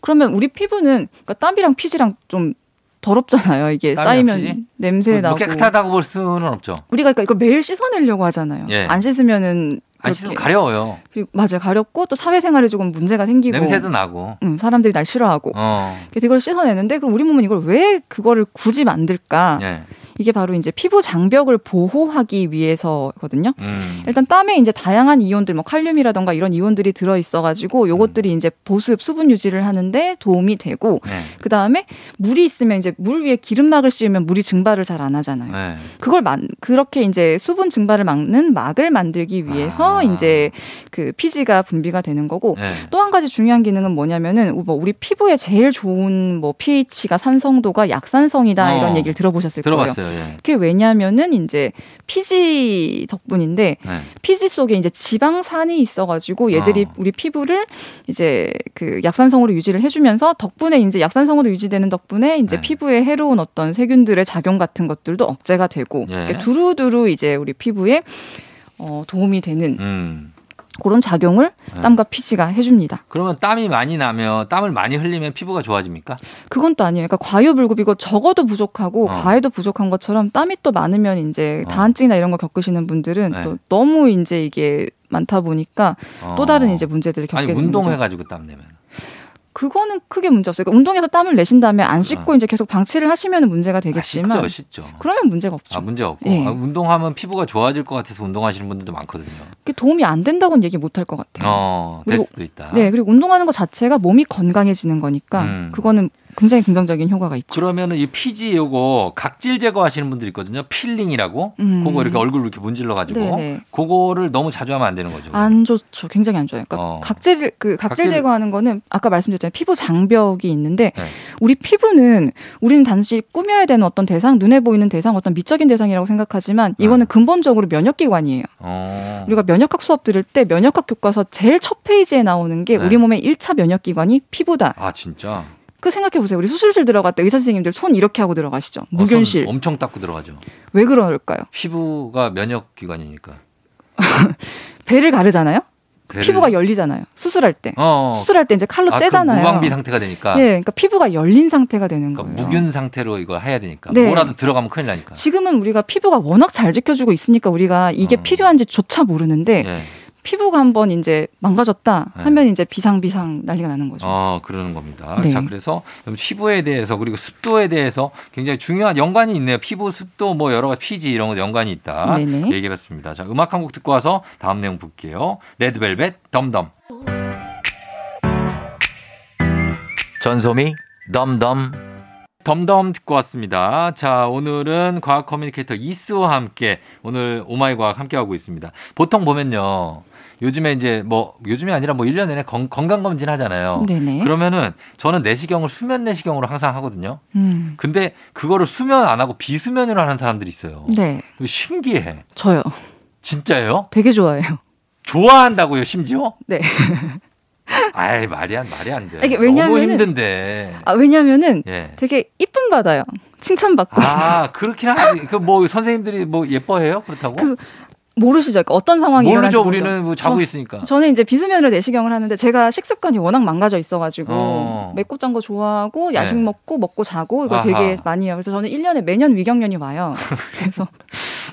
그러면 우리 피부는 그러니까 땀이랑 피지랑 좀 더럽잖아요. 이게 쌓이면 피지? 냄새 뭐 나고. 깨끗하다고 볼 수는 없죠. 우리가 그러니까 이거 매일 씻어내려고 하잖아요. 예. 안 씻으면은 안 그렇게 씻으면 가려워요. 그리고 맞아요. 가렵고 또 사회생활에 조금 문제가 생기고 냄새도 나고. 음, 사람들이 날 싫어하고 어. 그래서 이걸 씻어내는데 그럼 우리 몸은 이걸 왜 그거를 굳이 만들까? 예. 이게 바로 이제 피부 장벽을 보호하기 위해서거든요. 음. 일단 땀에 이제 다양한 이온들, 뭐 칼륨이라던가 이런 이온들이 들어 있어가지고 요것들이 이제 보습, 수분 유지를 하는데 도움이 되고 네. 그 다음에 물이 있으면 이제 물 위에 기름막을 씌우면 물이 증발을 잘 안 하잖아요. 네. 그걸 만 그렇게 이제 수분 증발을 막는 막을 만들기 위해서 아. 이제 그 피지가 분비가 되는 거고 네. 또한 가지 중요한 기능은 뭐냐면은 뭐 우리 피부에 제일 좋은 뭐 pH가 산성도가 약산성이다 어. 이런 얘기를 들어보셨을 거예요. 들어봤어요. 예. 그게 왜냐면은 이제 피지 덕분인데 네. 피지 속에 이제 지방산이 있어가지고 얘들이 어. 우리 피부를 이제 그 약산성으로 유지를 해주면서 덕분에 이제 약산성으로 유지되는 덕분에 이제 네. 피부에 해로운 어떤 세균들의 작용 같은 것들도 억제가 되고 예. 이렇게 두루두루 이제 우리 피부에 어, 도움이 되는 음. 그런 작용을 네. 땀과 피지가 해줍니다. 그러면 땀이 많이 나면 땀을 많이 흘리면 피부가 좋아집니까? 그건 또 아니에요. 그러니까 과유불급이고 적어도 부족하고 어. 과해도 부족한 것처럼 땀이 또 많으면 이제 어. 다한증이나 이런 거 겪으시는 분들은 네. 또 너무 이제 이게 많다 보니까 어. 또 다른 이제 문제들을 겪게 되는 거죠. 운동해가지고 땀 내면. 그거는 크게 문제 없어요. 그러니까 운동해서 땀을 내신 다음에 안 씻고 이제 계속 방치를 하시면 문제가 아, 되겠지만 씻죠, 씻죠. 그러면 문제가 없죠. 아 문제 없고 예. 아, 운동하면 피부가 좋아질 것 같아서 운동하시는 분들도 많거든요. 그게 도움이 안 된다고는 얘기 못 할 것 같아요. 어, 될 그리고- 수도 있다. 네, 그리고 운동하는 것 자체가 몸이 건강해지는 거니까 음. 그거는 굉장히 긍정적인 효과가 있죠. 그러면은 이 피지 요거 각질 제거하시는 분들 있거든요. peeling이라고. 음. 그거 이렇게 얼굴 이렇게 문질러 가지고 네네. 그거를 너무 자주 하면 안 되는 거죠. 안 좋죠. 굉장히 안 좋아요. 그러니까 어. 각질 그 각질 각질- 제거하는 거는 아까 말씀드렸잖아요. 피부 장벽이 있는데 네. 우리 피부는 우리는 단지 꾸며야 되는 어떤 대상, 눈에 보이는 대상, 어떤 미적인 대상이라고 생각하지만 이거는 근본적으로 면역 기관이에요. 어. 우리가 면역학 수업 들을 때 면역학 교과서 제일 첫 페이지에 나오는 게 네. 우리 몸의 1차 면역 기관이 피부다. 아 진짜. 그 생각해 보세요. 우리 수술실 들어갈 때 의사 선생님들 손 이렇게 하고 들어가시죠. 어, 무균실. 손 엄청 닦고 들어가죠. 왜 그럴까요? 피부가 면역 기관이니까. 배를 가르잖아요. 배를- 피부가 열리잖아요. 수술할 때. 어. 수술할 때 이제 칼로 아, 그 째잖아요. 무방비 상태가 되니까. 예, 그러니까 피부가 열린 상태가 되는 그러니까 거예요. 무균 상태로 이거 해야 되니까. 네. 뭐라도 들어가면 큰일 나니까. 지금은 우리가 피부가 워낙 잘 지켜주고 있으니까 우리가 이게 어. 필요한지조차 모르는데 예. 피부가 한번 이제 망가졌다 네. 하면 이제 비상비상 난리가 나는 거죠. 어, 그러는 겁니다. 네. 자, 그래서 피부에 대해서 그리고 습도에 대해서 굉장히 중요한 연관이 있네요. 피부, 습도, 뭐 여러 가지 피지 이런 거 연관이 있다. 네네. 얘기해 봤습니다. 자, 음악 한 곡 듣고 와서 다음 내용 볼게요. 레드벨벳 Dumb Dumb. 전소미 Dumb Dumb Dumb Dumb 듣고 왔습니다. 자, 오늘은 과학 communicator 이스와 함께 오늘 oh my 과학 함께 하고 있습니다. 보통 보면요. 요즘에 이제 뭐 요즘이 아니라 뭐 1년 내내 건, 건강검진 하잖아요. 네네. 그러면은 저는 내시경을 수면 내시경으로 항상 하거든요. 음. 근데 그거를 수면 안 하고 비수면으로 하는 사람들이 있어요. 네, 신기해. 저요. 진짜예요? 되게 좋아해요. 좋아한다고요, 심지어? 네. 아이, 말이 안, 말이 안 돼. 이게 너무 왜냐면은- 힘든데. 아, 왜냐면은 예. 되게 이쁨 받아요. 칭찬받고. 아, 그렇긴 하지. 그 뭐 선생님들이 뭐 예뻐해요? 그렇다고? 그 모르시죠? 그러니까 어떤 상황이 모르죠. 우리는 뭐 자고 저- 있으니까. 저는 이제 비수면으로 내시경을 하는데 제가 식습관이 워낙 망가져 있어가지고 어. 맵고 짠 거 좋아하고 야식 네. 먹고 먹고 자고 아하. 되게 많이 해요. 그래서 저는 1년에 매년 위경련이 와요. 그래서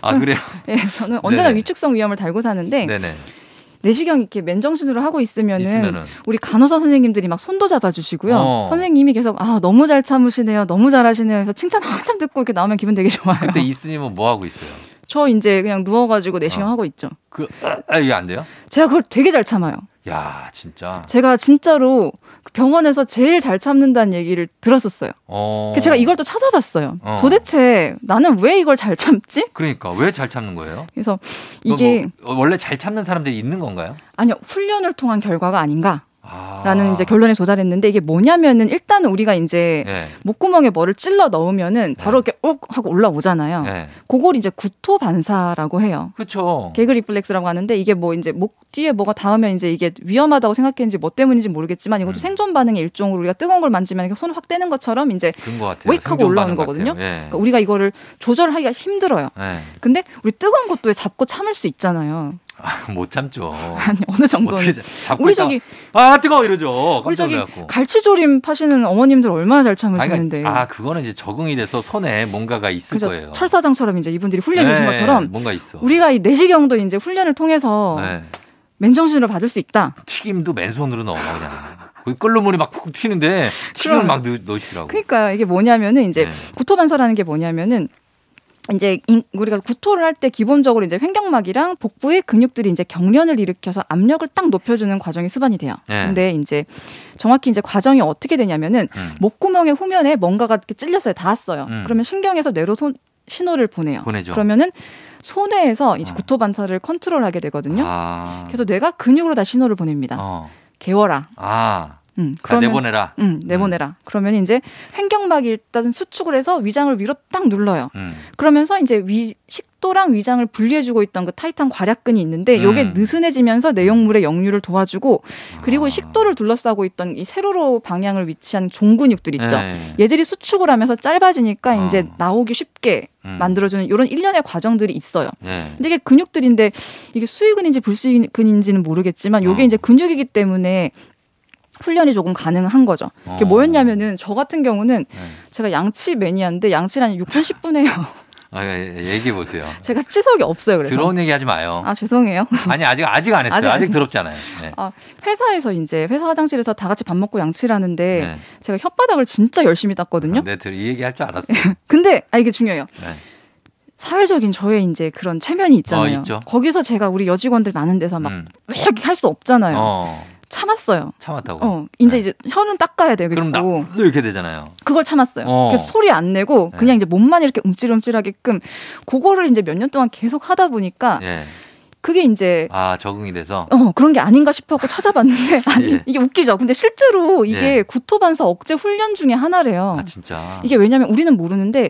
아, 그래요? 예, 저는 언제나 네네. 위축성 위험을 달고 사는데 네네. 내시경 이렇게 맨정신으로 하고 있으면은, 있으면은. 우리 간호사 선생님들이 막 손도 잡아주시고요. 어. 선생님이 계속 아 너무 잘 참으시네요, 너무 잘하시네요. 해서 칭찬 한참 듣고 이렇게 나오면 기분 되게 좋아요. 그때 이스님은 뭐 하고 있어요? 저 이제 그냥 누워가지고 내시경 어. 하고 있죠. 그, 아, 이게 안 돼요? 제가 그걸 되게 잘 참아요. 야, 진짜. 제가 진짜로 그 병원에서 제일 잘 참는다는 얘기를 들었었어요. 어. 그래서 제가 이걸 또 찾아봤어요. 어. 도대체 나는 왜 이걸 잘 참지? 그러니까 왜 잘 참는 거예요? 그래서 이게 뭐 원래 잘 참는 사람들이 있는 건가요? 아니요 훈련을 통한 결과가 아닌가 아. 라는 이제 결론에 도달했는데 이게 뭐냐면은 일단은 우리가 이제 예. 목구멍에 뭐를 찔러 넣으면은 바로 이렇게 욱 하고 올라오잖아요. 예. 그걸 이제 구토 반사라고 해요. 그렇죠. 개그 리플렉스라고 하는데 이게 뭐 이제 목 뒤에 뭐가 닿으면 이제 이게 위험하다고 생각했는지 뭐 때문인지 모르겠지만 이것도 음. 생존 반응의 일종으로 우리가 뜨거운 걸 만지면 손을 확 떼는 것처럼 이제. 웨이크하고 올라오는 거거든요. 예. 그러니까 우리가 이거를 조절하기가 힘들어요. 예. 근데 우리 뜨거운 것도 왜 잡고 참을 수 있잖아요. 아, 못 참죠. 아니 어느 잡고 우리 저기 아 뜨거워 이러죠. 우리 저기 놀랐고. 갈치조림 파시는 어머님들 얼마나 잘 아, 참으시는데. 그러니까, 아 그거는 이제 적응이 돼서 손에 뭔가가 있을 그죠 거예요. 철사장처럼 이제 이분들이 훈련해 주신 네, 것처럼 뭔가 있어. 우리가 이 내시경도 이제 훈련을 통해서 네. 맨정신으로 받을 수 있다. 튀김도 맨손으로 넣어 그냥. 그 끓는 물이 막 푹 튀는데 튀김을. 막 넣, 넣으시더라고. 그러니까 이게 뭐냐면은 이제 네. 구토 반사라는 게 뭐냐면은 이제 인- 우리가 구토를 할 때 기본적으로 이제 횡격막이랑 복부의 근육들이 이제 경련을 일으켜서 압력을 딱 높여주는 과정이 수반이 돼요. 네. 근데 이제 정확히 이제 과정이 어떻게 되냐면은 음. 목구멍의 후면에 뭔가가 이렇게 찔렸어요. 닿았어요. 음. 그러면 신경에서 뇌로 손- 신호를 보내요. 보내죠. 그러면은 손해에서 이제 어. 구토 반사를 컨트롤하게 되거든요. 아. 그래서 뇌가 근육으로 다 신호를 보냅니다. 어. 개워라. 아. 음, 다 내보내라. 음, 내보내라. 그러면 이제 횡격막이 일단 수축을 해서 위장을 위로 딱 눌러요. 음. 그러면서 이제 위 식도랑 위장을 분리해주고 있던 그 타이트한 괄약근이 있는데 요게 음. 느슨해지면서 내용물의 역류를 도와주고 그리고 아. 식도를 둘러싸고 있던 이 세로로 방향을 위치한 종근육들 있죠. 네. 얘들이 수축을 하면서 짧아지니까 어. 이제 나오기 쉽게 음. 만들어주는 이런 일련의 과정들이 있어요. 예. 근데 이게 근육들인데 이게 수익근인지 불수익근인지는 모르겠지만 요게 어. 이제 근육이기 때문에 훈련이 조금 가능한 거죠. 이게 어. 뭐였냐면은 저 같은 경우는 네. 제가 양치 매니아인데 양치를 한 6분 10분 해요. 아, 예, 예, 얘기해 보세요. 제가 치석이 없어요. 그래서 들어온 얘기 하지 마요. 아 죄송해요. 아니 아직 아직 안 했어요. 아직 아직, 안 더럽잖아요. 네. 아 회사에서 이제 회사 화장실에서 다 같이 밥 먹고 양치를 하는데 네. 제가 혓바닥을 진짜 열심히 땄거든요. 네, 들- 이 얘기 할 줄 알았어. 근데 아 이게 중요해요. 네. 사회적인 저의 이제 그런 체면이 있잖아요. 어, 있죠. 거기서 제가 우리 여직원들 많은 데서 막 음. 왜 이렇게 할 수 없잖아요. 어, 참았어요. 참았다고. 어, 이제 네. 이제 혀는 닦아야 되겠고 그럼 나 이렇게 되잖아요. 그걸 참았어요. 어. 그래서 소리 안 내고 네. 그냥 이제 몸만 이렇게 움찔움찔하게끔 그거를 이제 몇 년 동안 계속 하다 보니까 예. 그게 이제 아 적응이 돼서. 어 그런 게 아닌가 싶어갖고 찾아봤는데 아니 예. 이게 웃기죠. 근데 실제로 이게 예. 구토반사 억제 훈련 중에 하나래요. 아 진짜. 이게 왜냐면 우리는 모르는데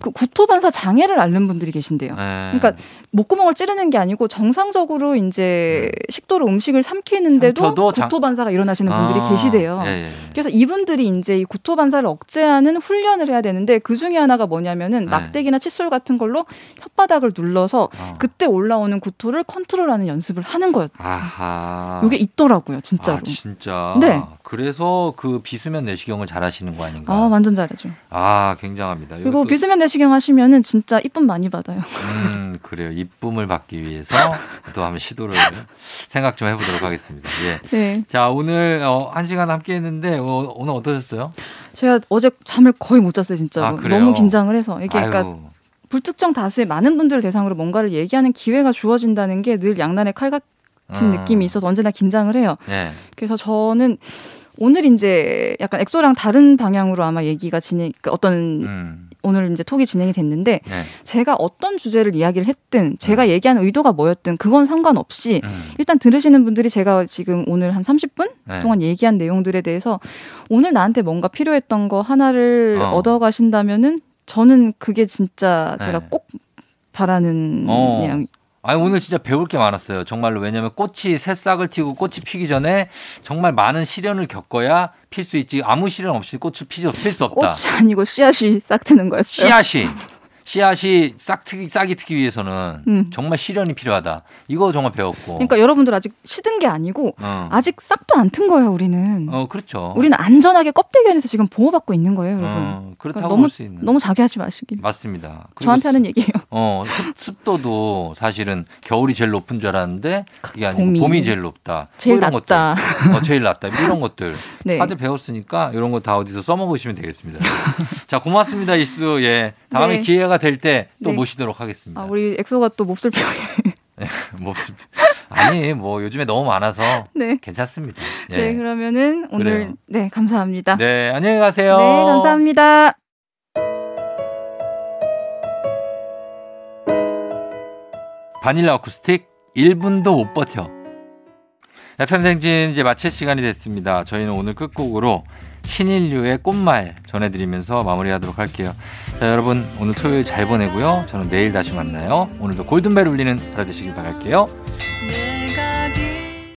그 구토반사 장애를 앓는 분들이 계신데요. 예. 그러니까 목구멍을 찌르는 게 아니고 정상적으로 이제 식도로 음식을 삼키는데도 삼켜도 장- 구토 반사가 일어나시는 분들이 아, 계시대요. 예, 예. 그래서 이분들이 이제 이 구토 반사를 억제하는 훈련을 해야 되는데 그 중에 하나가 뭐냐면은 네. 막대기나 칫솔 같은 걸로 혓바닥을 눌러서 어. 그때 올라오는 구토를 컨트롤하는 연습을 하는 거예요. 아하. 이게 있더라고요, 진짜로. 아, 진짜. 네. 그래서 그 비수면 내시경을 잘 하시는 거 아닌가? 아, 완전 잘하죠. 아, 굉장합니다. 그리고 이것도- 비수면 내 시경 하시면은 진짜 이쁨 많이 받아요. 음, 그래요. 이쁨을 받기 위해서 또 한번 시도를 생각 좀 해보도록 하겠습니다. 예. 네. 자, 오늘 어, 한 시간 함께 했는데 어, 오늘 어떠셨어요? 제가 어제 잠을 거의 못 잤어요, 진짜로. 아? 너무 긴장을 해서. 이게 그러니까 불특정 다수의 많은 분들을 대상으로 뭔가를 얘기하는 기회가 주어진다는 게 늘 양날의 칼 같은 음. 느낌이 있어서 언제나 긴장을 해요. 예. 그래서 저는 오늘 이제 약간 엑소랑 다른 방향으로 아마 얘기가 진행, 그러니까 어떤 음. 오늘 이제 톡이 진행이 됐는데 네. 제가 어떤 주제를 이야기를 했든 제가 음. 얘기하는 의도가 뭐였든 그건 상관없이 음. 일단 들으시는 분들이 제가 지금 오늘 한 30분 네. 동안 얘기한 내용들에 대해서 오늘 나한테 뭔가 필요했던 거 하나를 어. 얻어 가신다면은 저는 그게 진짜 제가 네. 꼭 바라는 어. 아니 오늘 진짜 배울 게 많았어요. 정말로 왜냐면 꽃이 새싹을 튀고 꽃이 피기 전에 정말 많은 시련을 겪어야 필 수 있지 아무 시련 없이 꽃을 필수 없다. 꽃이 아니고 씨앗이 싹 트는 거였어요. 씨앗이 씨앗이 싹 트기 싹이 트기 위해서는 음. 정말 시련이 필요하다. 이거 정말 배웠고. 그러니까 여러분들 아직 시든 게 아니고 어. 아직 싹도 안 튼 거예요, 우리는. 어 그렇죠. 우리는 안전하게 껍데기 안에서 지금 보호받고 있는 거예요, 여러분. 어, 그렇다고 그러니까 너무 볼수 있는. 너무 자기하지 마시길. 맞습니다. 저한테 하는 얘기예요. 어, 습, 습도도 사실은 겨울이 제일 높은 줄 알았는데 그게 아니고 봄이, 봄이. 제일 높다. 제일 뭐 낮다. 것들. 어, 제일 낮다. 뭐 이런 것들. 네. 다들 배웠으니까 이런 거 다 어디서 써먹으시면 되겠습니다. 자, 고맙습니다. 이수. 예. 다음에 네. 기회가 될 때또 네. 모시도록 하겠습니다. 아, 우리 엑소가 또 몹쓸 표현. 뭐, 아니, 뭐 요즘에 너무 많아서 네. 괜찮습니다. 예. 네, 그러면은 오늘 그래요. 네, 감사합니다. 네, 안녕히 가세요. 네, 감사합니다. 바닐라 어쿠스틱 1분도 못 버텨. FM 생진 이제 마칠 시간이 됐습니다. 저희는 오늘 끝곡으로 신인류의 꽃말 전해드리면서 마무리하도록 할게요. 자, 여러분 오늘 토요일 잘 보내고요. 저는 내일 다시 만나요. 오늘도 골든벨 울리는 하루 되시길 바랄게요. 네.